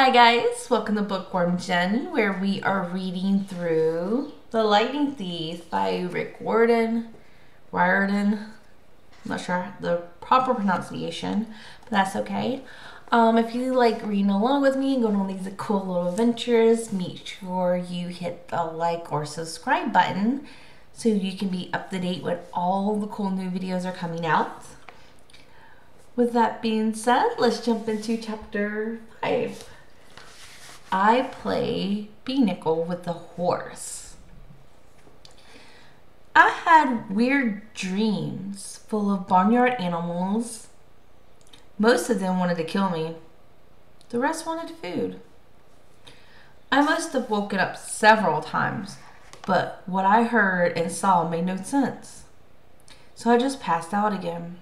Hi guys, welcome to Bookworm Jen, where we are reading through The Lightning Thief by Rick Warden, Riordan. I'm not sure the proper pronunciation, but that's okay. Um, if you like reading along with me and going on these cool little adventures, make sure you hit the like or subscribe button so you can be up to date when all the cool new videos are coming out. With that being said, let's jump into chapter 5. I play Pinochle with the horse. I had weird dreams full of barnyard animals. Most of them wanted to kill me, the rest wanted food. I must have woken up several times, but what I heard and saw made no sense. So I just passed out again.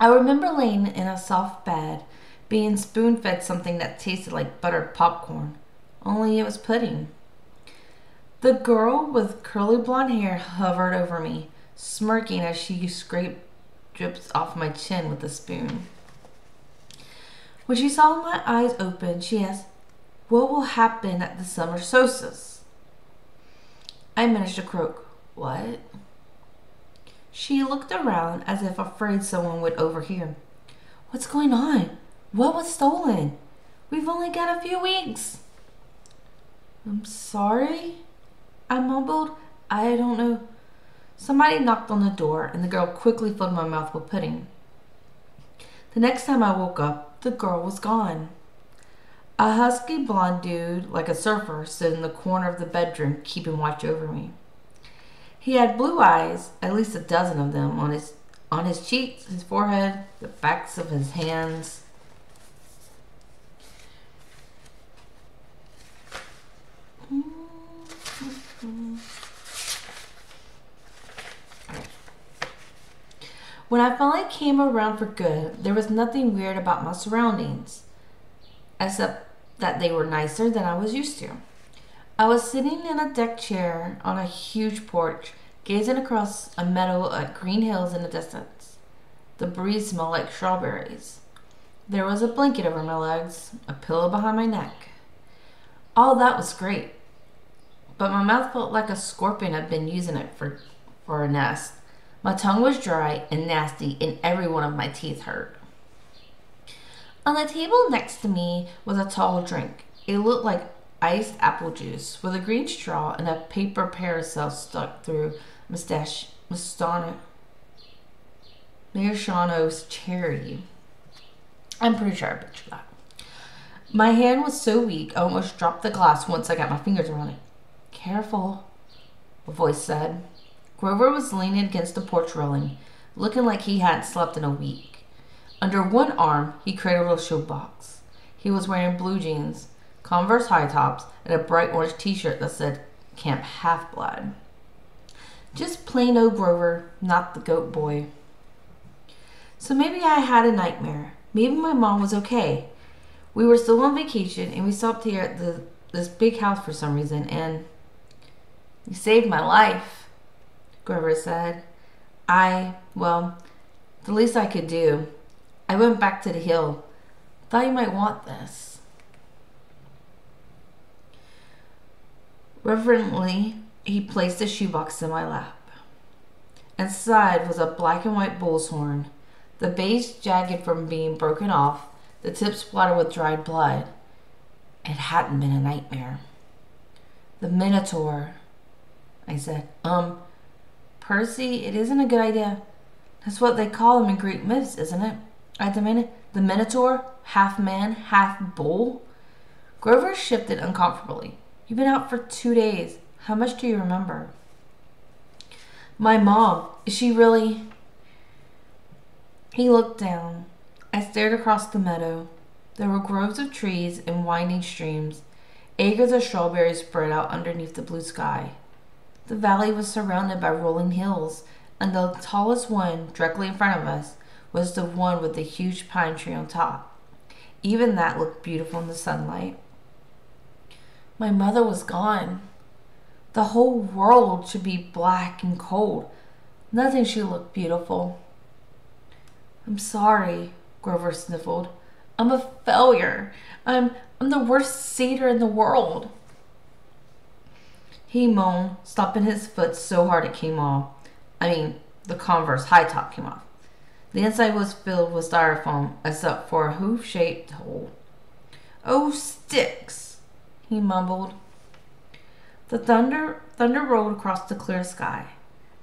I remember laying in a soft bed, being spoon fed something that tasted like buttered popcorn, only it was pudding. The girl with curly blonde hair hovered over me, smirking as she scraped drips off my chin with a spoon. When she saw my eyes open, she asked, What will happen at the summer solstice? I managed to croak, What? She looked around as if afraid someone would overhear. What's going on? What was stolen? We've only got a few weeks. I'm sorry, I mumbled. I don't know. Somebody knocked on the door, and the girl quickly filled my mouth with pudding. The next time I woke up, the girl was gone. A husky blonde dude, like a surfer, stood in the corner of the bedroom, keeping watch over me. He had blue eyes, at least a dozen of them, on his on his cheeks, his forehead, the backs of his hands. When I came around for good, there was nothing weird about my surroundings, except that they were nicer than I was used to. I was sitting in a deck chair on a huge porch, gazing across a meadow at green hills in the distance. The breeze smelled like strawberries. There was a blanket over my legs, a pillow behind my neck. All that was great, but my mouth felt like a scorpion had been using it for, for a nest. My tongue was dry and nasty, and every one of my teeth hurt. On the table next to me was a tall drink. It looked like iced apple juice with a green straw and a paper parasol stuck through mustache Mustano Mariano's cherry. I'm pretty sure I pictured that. My hand was so weak I almost dropped the glass once I got my fingers around it. Careful, a voice said. Grover was leaning against the porch railing, looking like he hadn't slept in a week. Under one arm, he cradled a shoebox. He was wearing blue jeans, Converse high tops, and a bright orange t shirt that said Camp Half Blood. Just plain old Grover, not the goat boy. So maybe I had a nightmare. Maybe my mom was okay. We were still on vacation and we stopped here at the this big house for some reason and you saved my life, Grover said. I, well, the least I could do. I went back to the hill. Thought you might want this. Reverently, he placed the shoebox in my lap. Inside was a black and white bull's horn, the base jagged from being broken off, the tip splattered with dried blood. It hadn't been a nightmare. The Minotaur, I said. Um, Percy, it isn't a good idea. That's what they call him in Greek myths, isn't it? I demanded. The Minotaur, half man, half bull? Grover shifted uncomfortably. You've been out for two days. How much do you remember? My mom. Is she really. He looked down. I stared across the meadow. There were groves of trees and winding streams. Acres of strawberries spread out underneath the blue sky. The valley was surrounded by rolling hills, and the tallest one, directly in front of us, was the one with the huge pine tree on top. Even that looked beautiful in the sunlight. My mother was gone. The whole world should be black and cold. Nothing should look beautiful. I'm sorry, Grover sniffled. I'm a failure. I'm I'm the worst satyr in the world. He moaned, stomping his foot so hard it came off. I mean, the Converse high top came off. The inside was filled with styrofoam, except for a hoof shaped hole. Oh, sticks, he mumbled. The thunder, thunder rolled across the clear sky.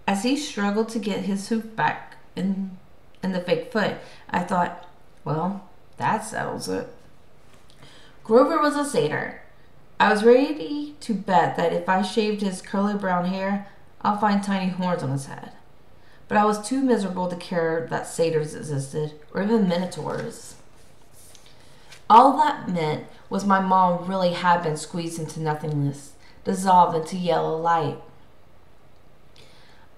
As he struggled to get his hoof back in, in the fake foot, I thought, well, that settles it. Grover was a satyr. I was ready to bet that if I shaved his curly brown hair, I'll find tiny horns on his head. But I was too miserable to care that satyrs existed, or even minotaurs. All that meant was my mom really had been squeezed into nothingness, dissolved into yellow light.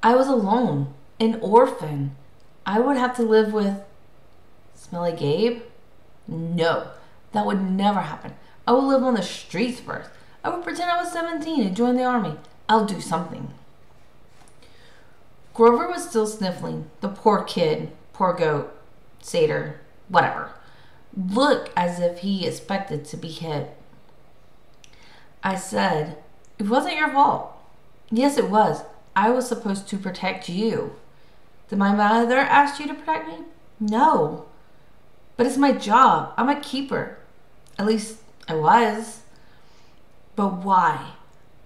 I was alone, an orphan. I would have to live with Smelly Gabe? No, that would never happen. I will live on the streets first. I will pretend I was 17 and join the army. I'll do something. Grover was still sniffling. The poor kid, poor goat, satyr, whatever, looked as if he expected to be hit. I said, It wasn't your fault. Yes, it was. I was supposed to protect you. Did my mother ask you to protect me? No. But it's my job. I'm a keeper. At least I was. But why?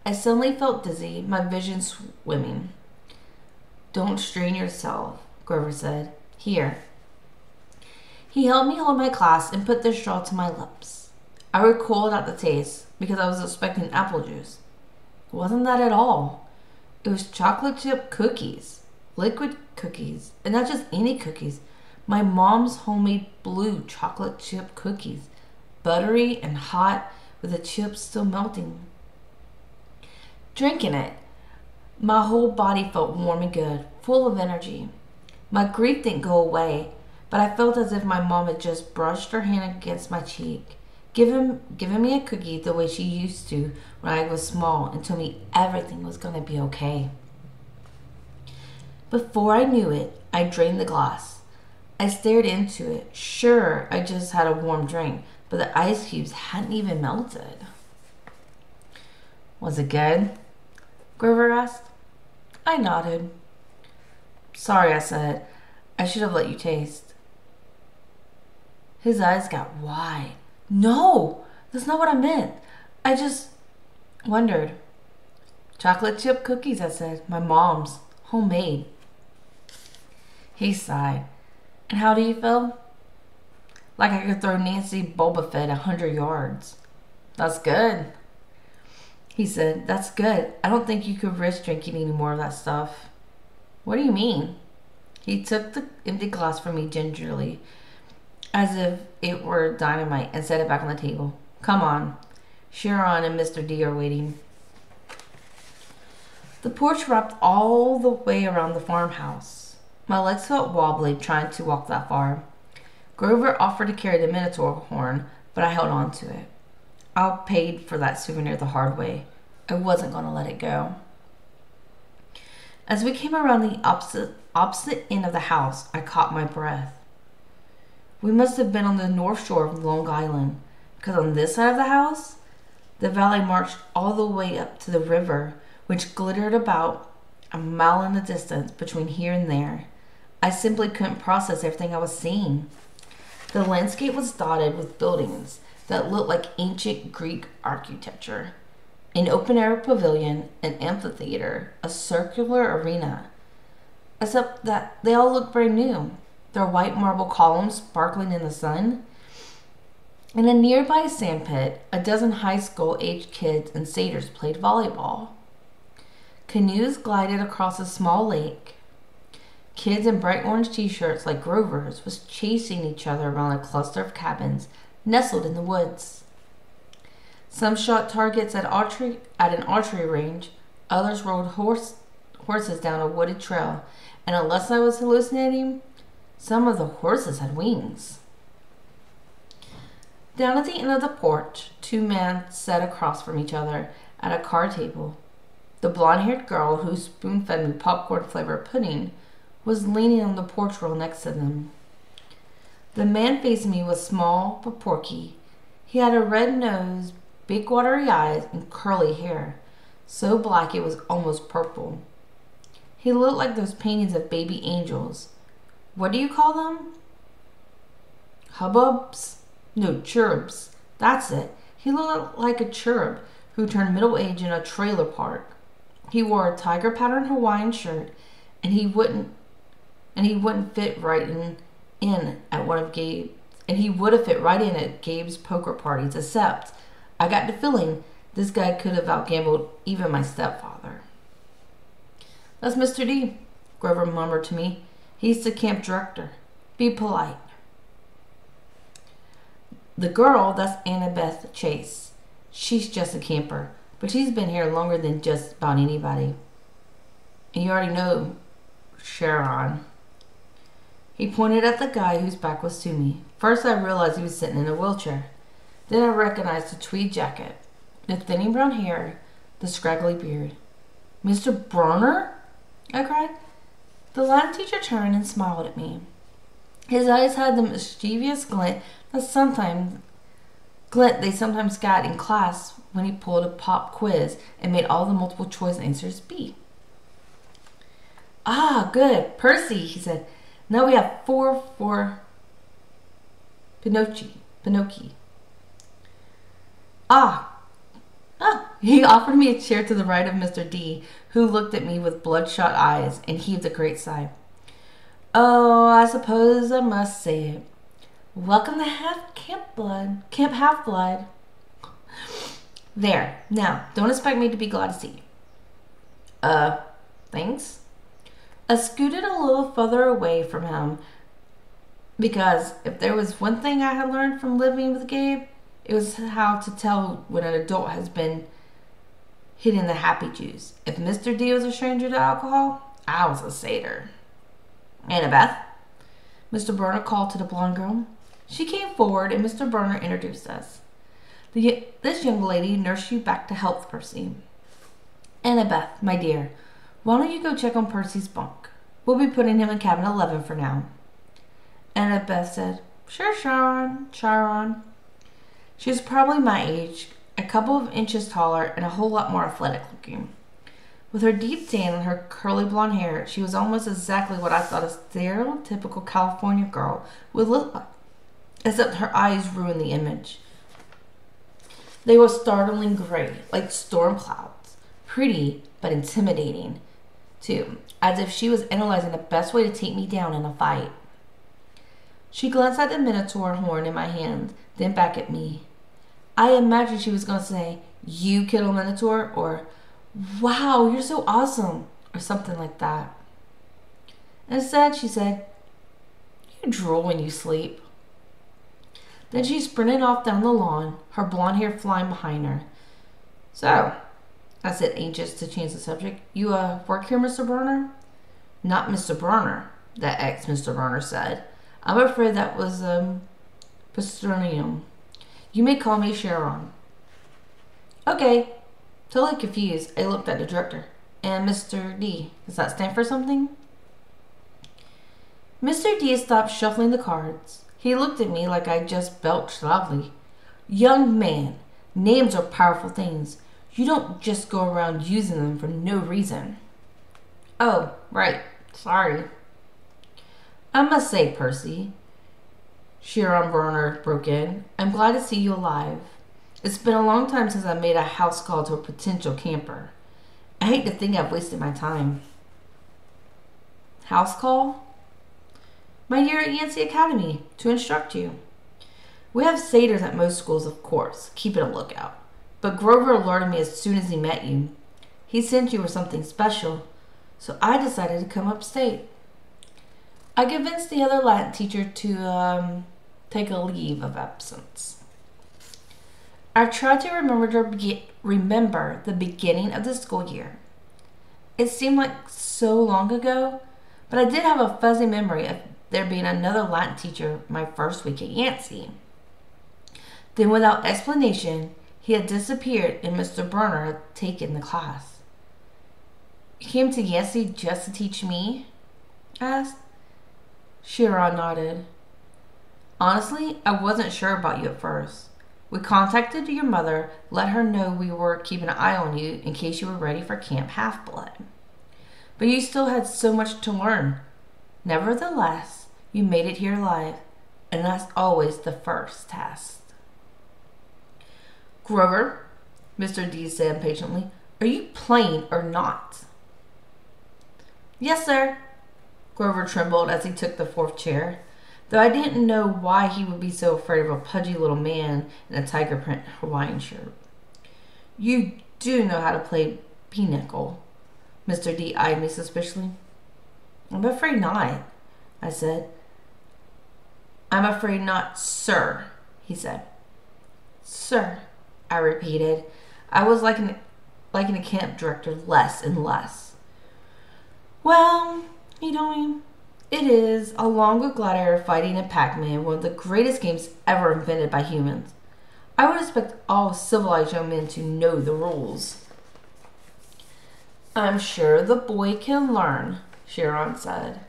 I suddenly felt dizzy, my vision swimming. Don't strain yourself, Grover said. Here. He helped me hold my glass and put the straw to my lips. I recoiled at the taste because I was expecting apple juice. It wasn't that at all. It was chocolate chip cookies, liquid cookies, and not just any cookies. My mom's homemade blue chocolate chip cookies, buttery and hot with the chips still melting. Drinking it, my whole body felt warm and good, full of energy. My grief didn't go away, but I felt as if my mom had just brushed her hand against my cheek, giving, giving me a cookie the way she used to when I was small and told me everything was going to be okay. Before I knew it, I drained the glass. I stared into it. Sure, I just had a warm drink, but the ice cubes hadn't even melted. Was it good? Grover asked. I nodded. Sorry, I said. I should have let you taste. His eyes got wide. No, that's not what I meant. I just wondered. Chocolate chip cookies, I said. My mom's. Homemade. He sighed. And how do you feel? Like I could throw Nancy Bobofit a hundred yards. That's good. He said, That's good. I don't think you could risk drinking any more of that stuff. What do you mean? He took the empty glass from me gingerly, as if it were dynamite, and set it back on the table. Come on. Chiron and Mr. D are waiting. The porch wrapped all the way around the farmhouse. My legs felt wobbly trying to walk that far. Grover offered to carry the Minotaur horn, but I held on to it. I paid for that souvenir the hard way. I wasn't going to let it go. As we came around the opposite, opposite end of the house, I caught my breath. We must have been on the north shore of Long Island, because on this side of the house, the valley marched all the way up to the river, which glittered about a mile in the distance between here and there. I simply couldn't process everything I was seeing. The landscape was dotted with buildings that looked like ancient Greek architecture. An open air pavilion, an amphitheater, a circular arena. Except that they all looked brand new, their white marble columns sparkling in the sun. In a nearby sandpit, a dozen high school aged kids and satyrs played volleyball. Canoes glided across a small lake, Kids in bright orange t-shirts like Grover's was chasing each other around a cluster of cabins nestled in the woods. Some shot targets at archery at an archery range, others rode horse, horses down a wooded trail, and unless I was hallucinating, some of the horses had wings. Down at the end of the porch, two men sat across from each other at a card table. The blonde haired girl who spoon fed me popcorn flavored pudding was leaning on the porch rail next to them. The man facing me was small but porky. He had a red nose, big watery eyes, and curly hair, so black it was almost purple. He looked like those paintings of baby angels. What do you call them? Hubbubs? No, cherubs. That's it. He looked like a cherub who turned middle age in a trailer park. He wore a tiger pattern Hawaiian shirt, and he wouldn't and he wouldn't fit right in in at one of Gabe and he would have fit right in at Gabe's poker parties, except I got the feeling this guy could have outgambled even my stepfather. That's Mr. D, Grover murmured to me. He's the camp director. Be polite. The girl, that's Annabeth Chase. She's just a camper, but she's been here longer than just about anybody. And you already know Chiron. He pointed at the guy whose back was to me. First, I realized he was sitting in a wheelchair. Then I recognized the tweed jacket, the thinning brown hair, the scraggly beard. Mr. Brunner? I cried. The Latin teacher turned and smiled at me. His eyes had the mischievous glint that sometimes glint they sometimes got in class when he pulled a pop quiz and made all the multiple choice answers B. Ah, good. Percy, he said. Now we have four for pinochle. pinochle. Ah. Ah. He offered me a chair to the right of Mr. D, who looked at me with bloodshot eyes and heaved a great sigh. Oh, I suppose I must say it. Welcome to half Camp Blood. Camp Half Blood. There. Now, don't expect me to be glad to see you. Uh, thanks. I scooted a little further away from him because if there was one thing I had learned from living with Gabe, it was how to tell when an adult has been hitting the happy juice. If Mr. D was a stranger to alcohol, I was a satyr. Annabeth, Mr. Brunner called to the blonde girl. She came forward and Mr. Brunner introduced us. The, this young lady nursed you back to health, Percy. Annabeth, my dear, why don't you go check on Percy's bunk? We'll be putting him in cabin 11 for now. Annabeth said, Sure, Chiron, Chiron. She was probably my age, a couple of inches taller, and a whole lot more athletic looking. With her deep tan and her curly blonde hair, she was almost exactly what I thought a stereotypical California girl would look like, except her eyes ruined the image. They were startling gray, like storm clouds, pretty but intimidating, too, as if she was analyzing the best way to take me down in a fight. She glanced at the minotaur horn in my hand, then back at me. I imagined she was going to say, You killed a minotaur, or Wow, you're so awesome, or something like that. Instead, she said, You drool when you sleep. Then she sprinted off down the lawn, her blonde hair flying behind her. So, I said, anxious to change the subject. You uh, work here, Mr. Brunner? Not Mr. Brunner, that ex Mr. Brunner said. I'm afraid that was um, Pastronium. You may call me Chiron. Okay. Totally confused, I looked at the director. And Mr. D, does that stand for something? Mr. D stopped shuffling the cards. He looked at me like I just belched loudly. Young man, names are powerful things. You don't just go around using them for no reason. Oh, right. Sorry. I must say, Percy, Chiron Brunner broke in, I'm glad to see you alive. It's been a long time since I made a house call to a potential camper. I hate to think I've wasted my time. House call? My year at Yancey Academy to instruct you. We have satyrs at most schools, of course. Keep it a lookout. But Grover alerted me as soon as he met you. He sent you for something special, so I decided to come upstate. I convinced the other Latin teacher to um, take a leave of absence. I tried to remember to be- remember the beginning of the school year. It seemed like so long ago, but I did have a fuzzy memory of there being another Latin teacher my first week at Yancey. Then, without explanation, he had disappeared and Mr. Brunner had taken the class. Came to Yancey just to teach me? I asked. Chiron nodded. Honestly, I wasn't sure about you at first. We contacted your mother, let her know we were keeping an eye on you in case you were ready for Camp Half Blood. But you still had so much to learn. Nevertheless, you made it here alive, and that's always the first test. Grover, Mr. D said impatiently, are you playing or not? Yes, sir. Grover trembled as he took the fourth chair, though I didn't know why he would be so afraid of a pudgy little man in a tiger print Hawaiian shirt. You do know how to play pinochle. Mr. D eyed me suspiciously. I'm afraid not, I said. I'm afraid not, sir, he said. Sir, I repeated. I was like an like a camp director less and less. Well, you know, it is, along with Gladiator fighting and Pac-Man, one of the greatest games ever invented by humans. I would expect all civilized young men to know the rules. I'm sure the boy can learn, Chiron said.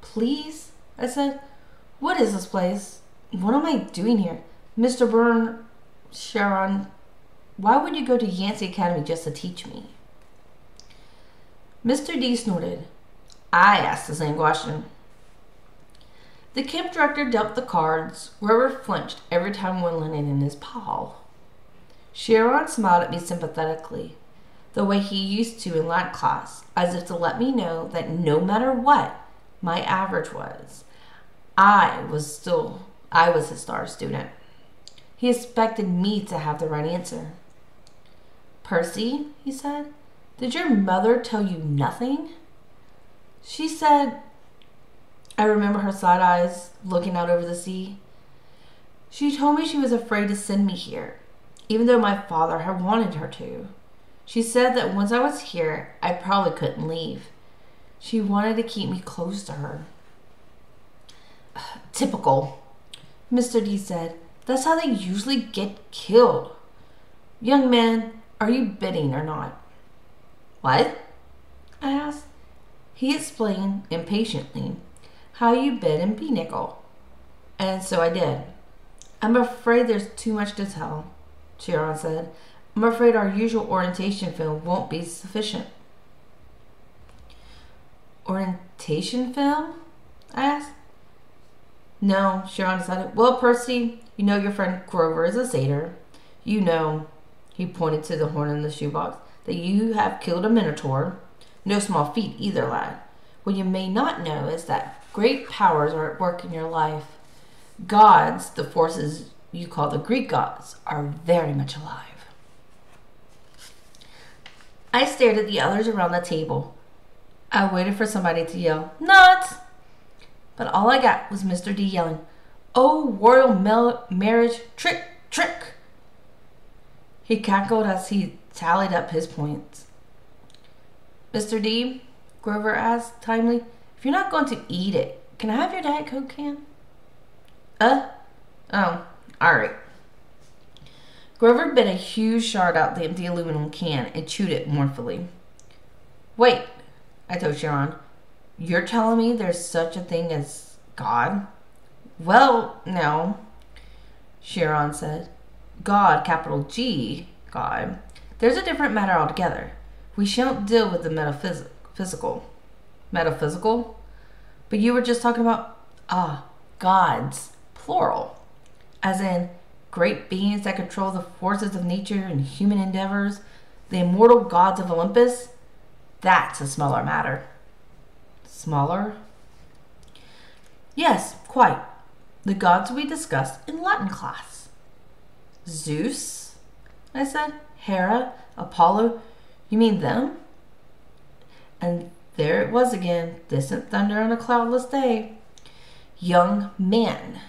Please? I said. What is this place? What am I doing here? Mr. Byrne, Chiron, why would you go to Yancey Academy just to teach me? Mr. D snorted. I asked the same question. The camp director dealt the cards. Grover flinched every time one landed in his paw. Chiron smiled at me sympathetically, the way he used to in Latin class, as if to let me know that no matter what my average was, I was still I was a star student. He expected me to have the right answer. Percy, he said, did your mother tell you nothing? She said, I remember her side eyes looking out over the sea. She told me she was afraid to send me here, even though my father had wanted her to. She said that once I was here, I probably couldn't leave. She wanted to keep me close to her. Typical, Mr. D said. That's how they usually get killed. Young man, are you bidding or not? What? I asked. He explained impatiently how you bid in pinochle. And so I did. I'm afraid there's too much to tell, Chiron said. I'm afraid our usual orientation film won't be sufficient. Orientation film? I asked. No, Chiron decided. Well, Percy, you know your friend Grover is a satyr. You know, he pointed to the horn in the shoebox, that you have killed a minotaur. No small feat either, lad. What you may not know is that great powers are at work in your life. Gods, the forces you call the Greek gods, are very much alive. I stared at the others around the table. I waited for somebody to yell, Nuts! But all I got was Mr. D yelling, Oh, royal mel- marriage, trick, trick! He cackled as he tallied up his points. Mr. D, Grover asked timely, if you're not going to eat it, can I have your Diet Coke can? Uh? Oh, alright. Grover bit a huge shard out the empty aluminum can and chewed it mournfully. Wait, I told Chiron. You're telling me there's such a thing as God? Well, no, Chiron said. God, capital G, God. There's a different matter altogether. We shan't deal with the metaphysical. Metaphysical? But you were just talking about, ah, gods, plural. As in, great beings that control the forces of nature and human endeavors, the immortal gods of Olympus. That's a smaller matter. Smaller? Yes, quite. The gods we discussed in Latin class. Zeus? I said. Hera? Apollo? You mean them? And there it was again, distant thunder on a cloudless day. Young man,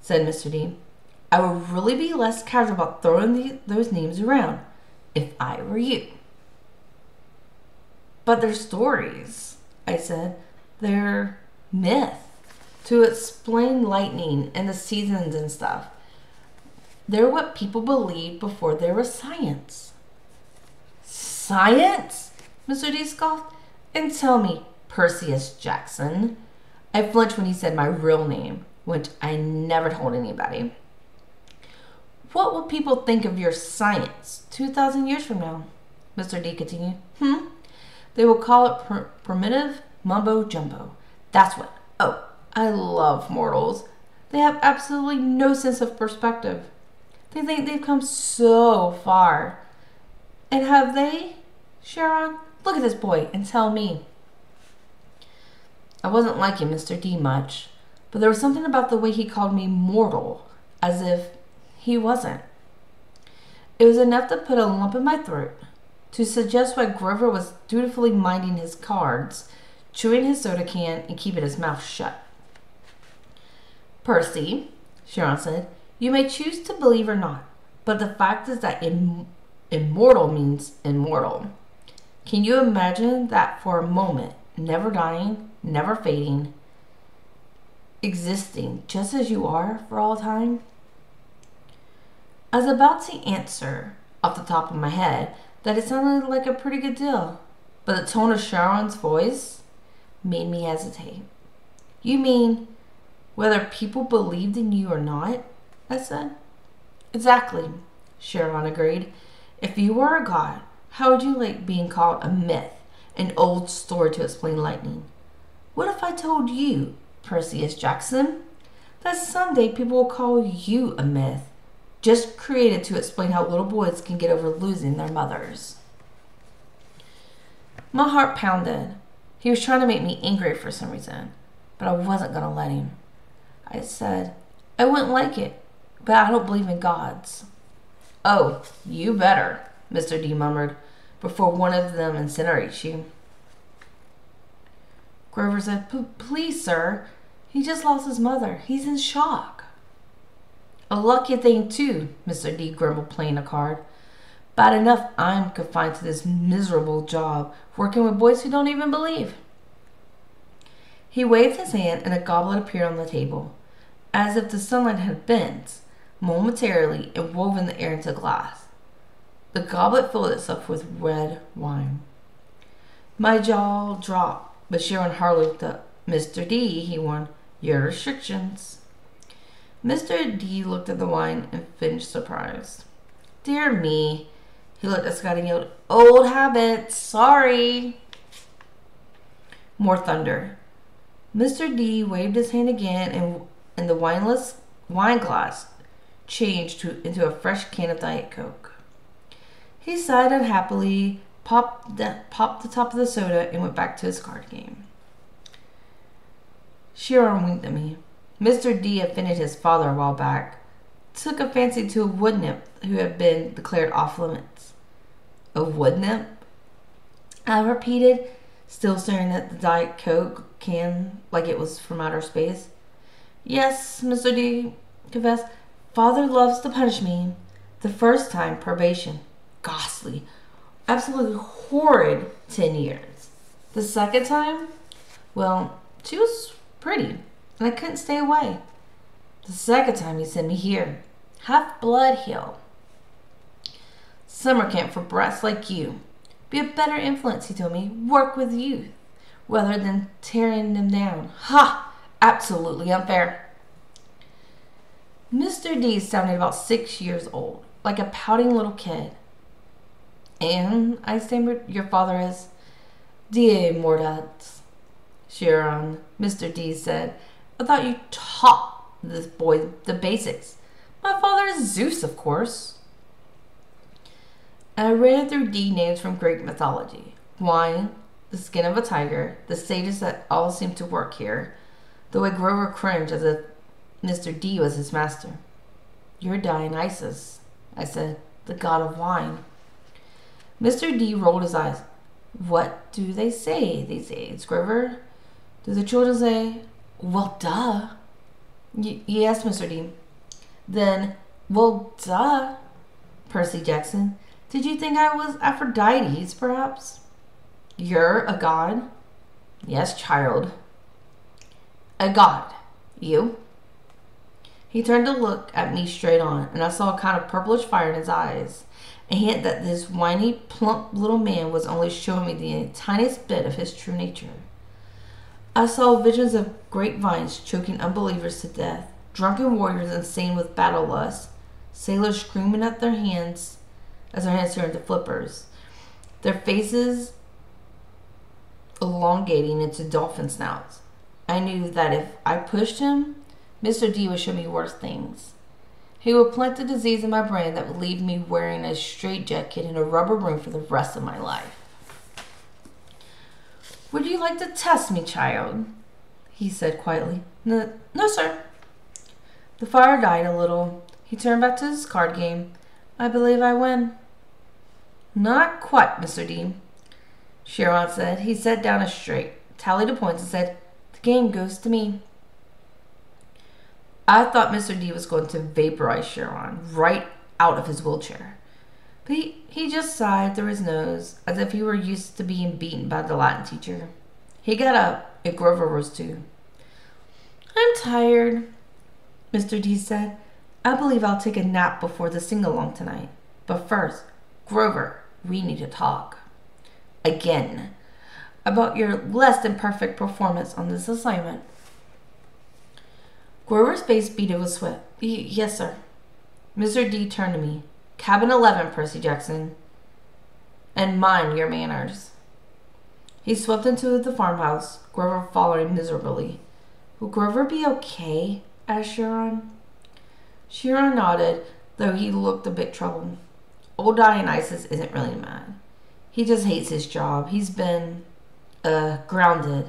said Mr. Dean, I would really be less casual about throwing the, those names around if I were you. But they're stories, I said. They're myth to explain lightning and the seasons and stuff. They're what people believed before there was science. Science? D scoffed. And tell me, Perseus Jackson. I flinched when he said my real name, which I never told anybody. What will people think of your science 2,000 years from now? Mr. D continued. Hmm? They will call it pr- primitive mumbo jumbo. That's what. Oh, I love mortals. They have absolutely no sense of perspective. They think they've come so far. And have they, Chiron? Look at this boy and tell me. I wasn't liking Mr. D much, but there was something about the way he called me mortal, as if he wasn't. It was enough to put a lump in my throat, to suggest why Grover was dutifully minding his cards, chewing his soda can, and keeping his mouth shut. Percy, Chiron said, you may choose to believe or not, but the fact is that Im- immortal means immortal. Can you imagine that for a moment, never dying, never fading, existing just as you are for all time? I was about to answer off the top of my head that it sounded like a pretty good deal, but the tone of Chiron's voice made me hesitate. You mean whether people believed in you or not? I said. Exactly, Chiron agreed. If you were a god, how would you like being called a myth, an old story to explain lightning? What if I told you, Perseus Jackson, that someday people will call you a myth, just created to explain how little boys can get over losing their mothers? My heart pounded. He was trying to make me angry for some reason, but I wasn't going to let him. I said, I wouldn't like it, but I don't believe in gods. Oh, you better, Mr. D murmured, before one of them incinerates you. Grover said, Please, sir, he just lost his mother. He's in shock. A lucky thing, too, Mr. D grumbled, playing a card. Bad enough I'm confined to this miserable job, working with boys who don't even believe. He waved his hand, and a goblet appeared on the table, as if the sunlight had bent momentarily and woven the air into glass. The goblet filled itself with red wine. My jaw dropped, but Chiron hardly looked up. Mr. D, he warned, your restrictions. Mr. D looked at the wine and finished surprised. Dear me, he looked at Scott and yelled, Old habits, sorry. More thunder. Mr. D waved his hand again, and, and the wineless wine glass changed to, into a fresh can of Diet Coke. He sighed unhappily, popped the, popped the top of the soda, and went back to his card game. Chiron winked at me. Mr. D offended his father a while back. Took a fancy to a wood nymph who had been declared off limits. A wood nymph? I repeated, still staring at the Diet Coke can like it was from outer space. Yes, Mr. D confessed. Father loves to punish me. The first time, probation. Ghastly. Absolutely horrid 10 years. The second time, well, she was pretty, and I couldn't stay away. The second time, he sent me here. Half Blood Hill. Summer camp for brats like you. Be a better influence, he told me. Work with youth, rather than tearing them down. Ha! Absolutely unfair. Mr. D sounded about six years old, like a pouting little kid. And I stammered, Your father is. Die Mordat. Chiron, Mr. D said, I thought you taught this boy the basics. My father is Zeus, of course. I ran through D names from Greek mythology wine, the skin of a tiger, the satyrs that all seem to work here, the way Grover cringed as if Mr. D was his master. You're Dionysus, I said, the god of wine. Mr. D rolled his eyes. What do they say these days, Grover? Do the children say, well, duh? Y- yes, Mr. D. Then, well, duh, Percy Jackson. Did you think I was Aphrodite's, perhaps? You're a god? Yes, child. A god. You? He turned to look at me straight on, and I saw a kind of purplish fire in his eyes, a hint that this whiny, plump little man was only showing me the tiniest bit of his true nature. I saw visions of grapevines choking unbelievers to death, drunken warriors insane with battle lust, sailors screaming at their hands as their hands turned to flippers, their faces elongating into dolphin snouts. I knew that if I pushed him, Mr. D would show me worse things. He would plant a disease in my brain that would leave me wearing a straitjacket in a rubber room for the rest of my life. Would you like to test me, child? He said quietly. No, no, sir. The fire died a little. He turned back to his card game. I believe I win. Not quite, Mr. D. Chiron said. He sat down a straight, tallied the points, and said, The game goes to me. I thought Mr. D was going to vaporize Chiron right out of his wheelchair. But he, he just sighed through his nose as if he were used to being beaten by the Latin teacher. He got up, and Grover rose too. I'm tired, Mr. D said. I believe I'll take a nap before the sing along tonight. But first, Grover, we need to talk. Again. About your less than perfect performance on this assignment. Grover's face beaded with sweat. yes, sir. Mr. D turned to me. Cabin 11, Percy Jackson. And mind your manners. He swept into the farmhouse, Grover following miserably. Will Grover be okay? asked Chiron. Chiron nodded, though he looked a bit troubled. Old Dionysus isn't really mad. He just hates his job. He's been, uh, grounded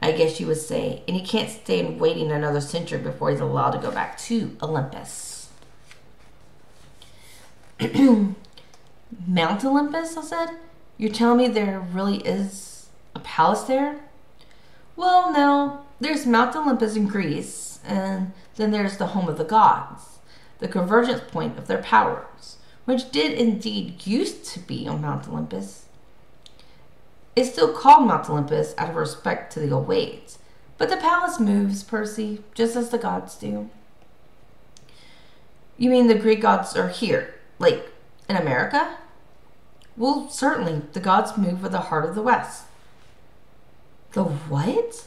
I guess you would say, and he can't stand waiting another century before he's allowed to go back to Olympus. Mount Olympus, I said? You're telling me there really is a palace there? Well, no. There's Mount Olympus in Greece, and then there's the home of the gods, the convergence point of their powers, which did indeed used to be on Mount Olympus. It's still called Mount Olympus out of respect to the old ways. But the palace moves, Percy, just as the gods do. You mean the Greek gods are here, like in America? Well, certainly, the gods move with the heart of the West. The what?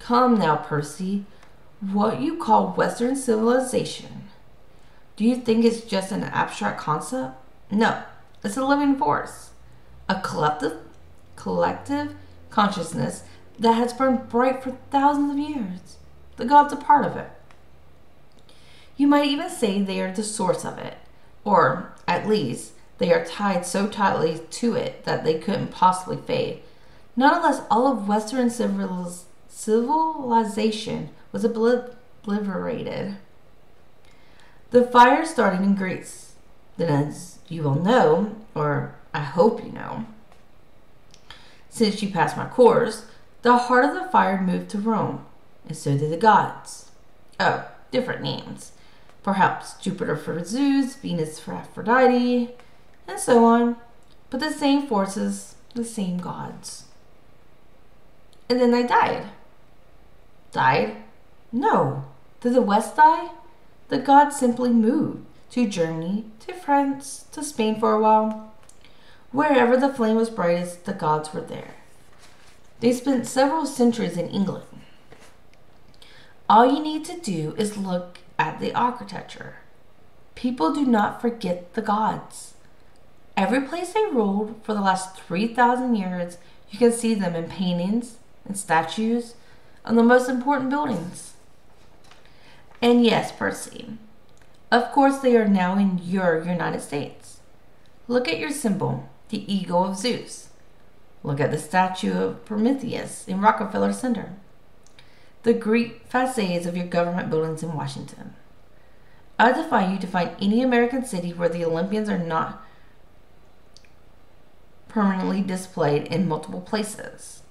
Come now, Percy. What you call Western civilization. Do you think it's just an abstract concept? No, it's a living force a collective collective consciousness that has burned bright for thousands of years. The gods are part of it. You might even say they are the source of it, or at least they are tied so tightly to it that they couldn't possibly fade. Nonetheless, all of Western civilization was obliterated. The fire started in Greece. Then, as you will know, or I hope you know. Since you passed my course, the heart of the fire moved to Rome, and so did the gods. Oh, different names. Perhaps Jupiter for Zeus, Venus for Aphrodite, and so on. But the same forces, the same gods. And then they died. Died? No. Did the West die? The gods simply moved to Germany, to France, to Spain for a while. Wherever the flame was brightest, the gods were there. They spent several centuries in England. All you need to do is look at the architecture. People do not forget the gods. Every place they ruled for the last 3,000 years, you can see them in paintings and statues on the most important buildings. And yes, Percy, of course they are now in your United States. Look at your symbol the ego of Zeus. Look at the statue of Prometheus in Rockefeller Center. The Greek facades of your government buildings in Washington. I defy you to find any American city where the Olympians are not permanently displayed in multiple places.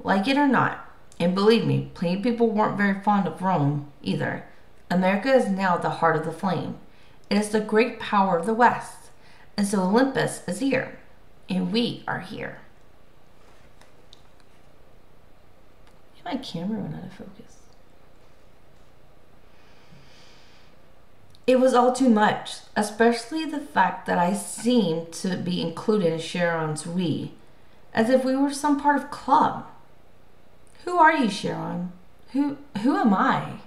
Like it or not, and believe me, of people weren't very fond of Rome either. America is now the heart of the flame. It is the great power of the West. And so Olympus is here and we are here. My camera went out of focus. It was all too much, especially the fact that I seemed to be included in Chiron's we, as if we were some part of club. Who are you, Chiron? Who who am I?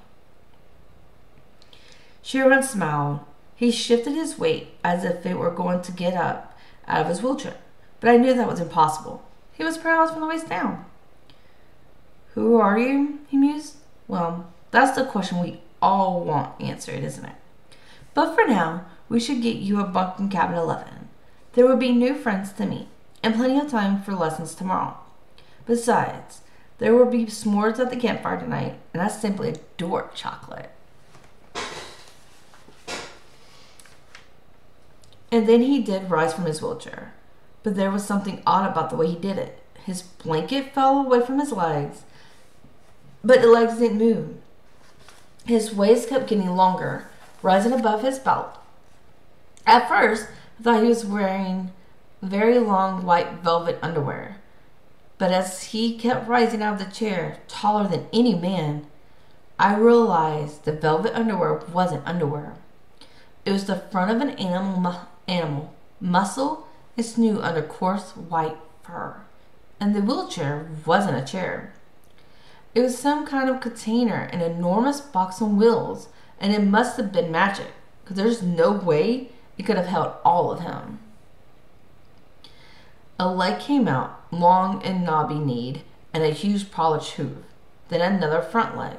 Chiron smiled, He shifted his weight as if it were going to get up out of his wheelchair, but I knew that was impossible. He was paralyzed from the waist down. Who are you? he mused. Well, that's the question we all want answered, isn't it? But for now, we should get you a bunk in cabin 11. There will be new friends to meet, and plenty of time for lessons tomorrow. Besides, there will be s'mores at the campfire tonight, and I simply adore chocolate. And then he did rise from his wheelchair. But there was something odd about the way he did it. His blanket fell away from his legs, but the legs didn't move. His waist kept getting longer, rising above his belt. At first, I thought he was wearing very long white velvet underwear. But as he kept rising out of the chair, taller than any man, I realized the velvet underwear wasn't underwear. It was the front of an animal, mu- animal muscle and snoot under coarse white fur. And the wheelchair wasn't a chair. It was some kind of container, an enormous box on wheels, and it must have been magic, because there's no way it could have held all of him. A leg came out, long and knobby kneed, and a huge polished hoof. Then another front leg,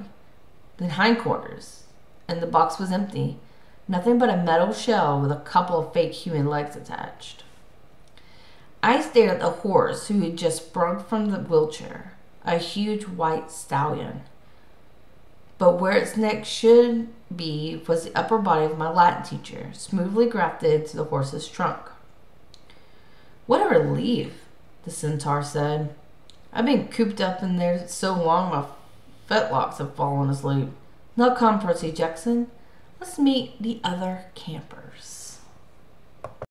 then hindquarters, and the box was empty. Nothing but a metal shell with a couple of fake human legs attached. I stared at the horse who had just sprung from the wheelchair, a huge white stallion. But where its neck should be was the upper body of my Latin teacher, smoothly grafted to the horse's trunk. What a relief, the centaur said. I've been cooped up in there so long my fetlocks have fallen asleep. Now come, Percy Jackson. Let's meet the other campers.